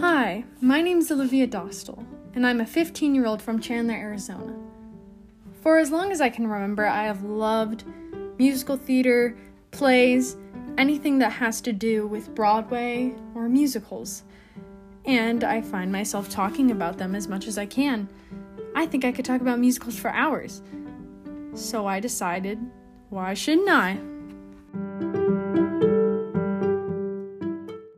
Hi, my name is Olivia Dostal, and I'm a 15 year old from Chandler, Arizona. For as long as I can remember, I have loved musical theater, plays, anything that has to do with Broadway or musicals. And I find myself talking about them as much as I can. I think I could talk about musicals for hours. So I decided, why shouldn't I?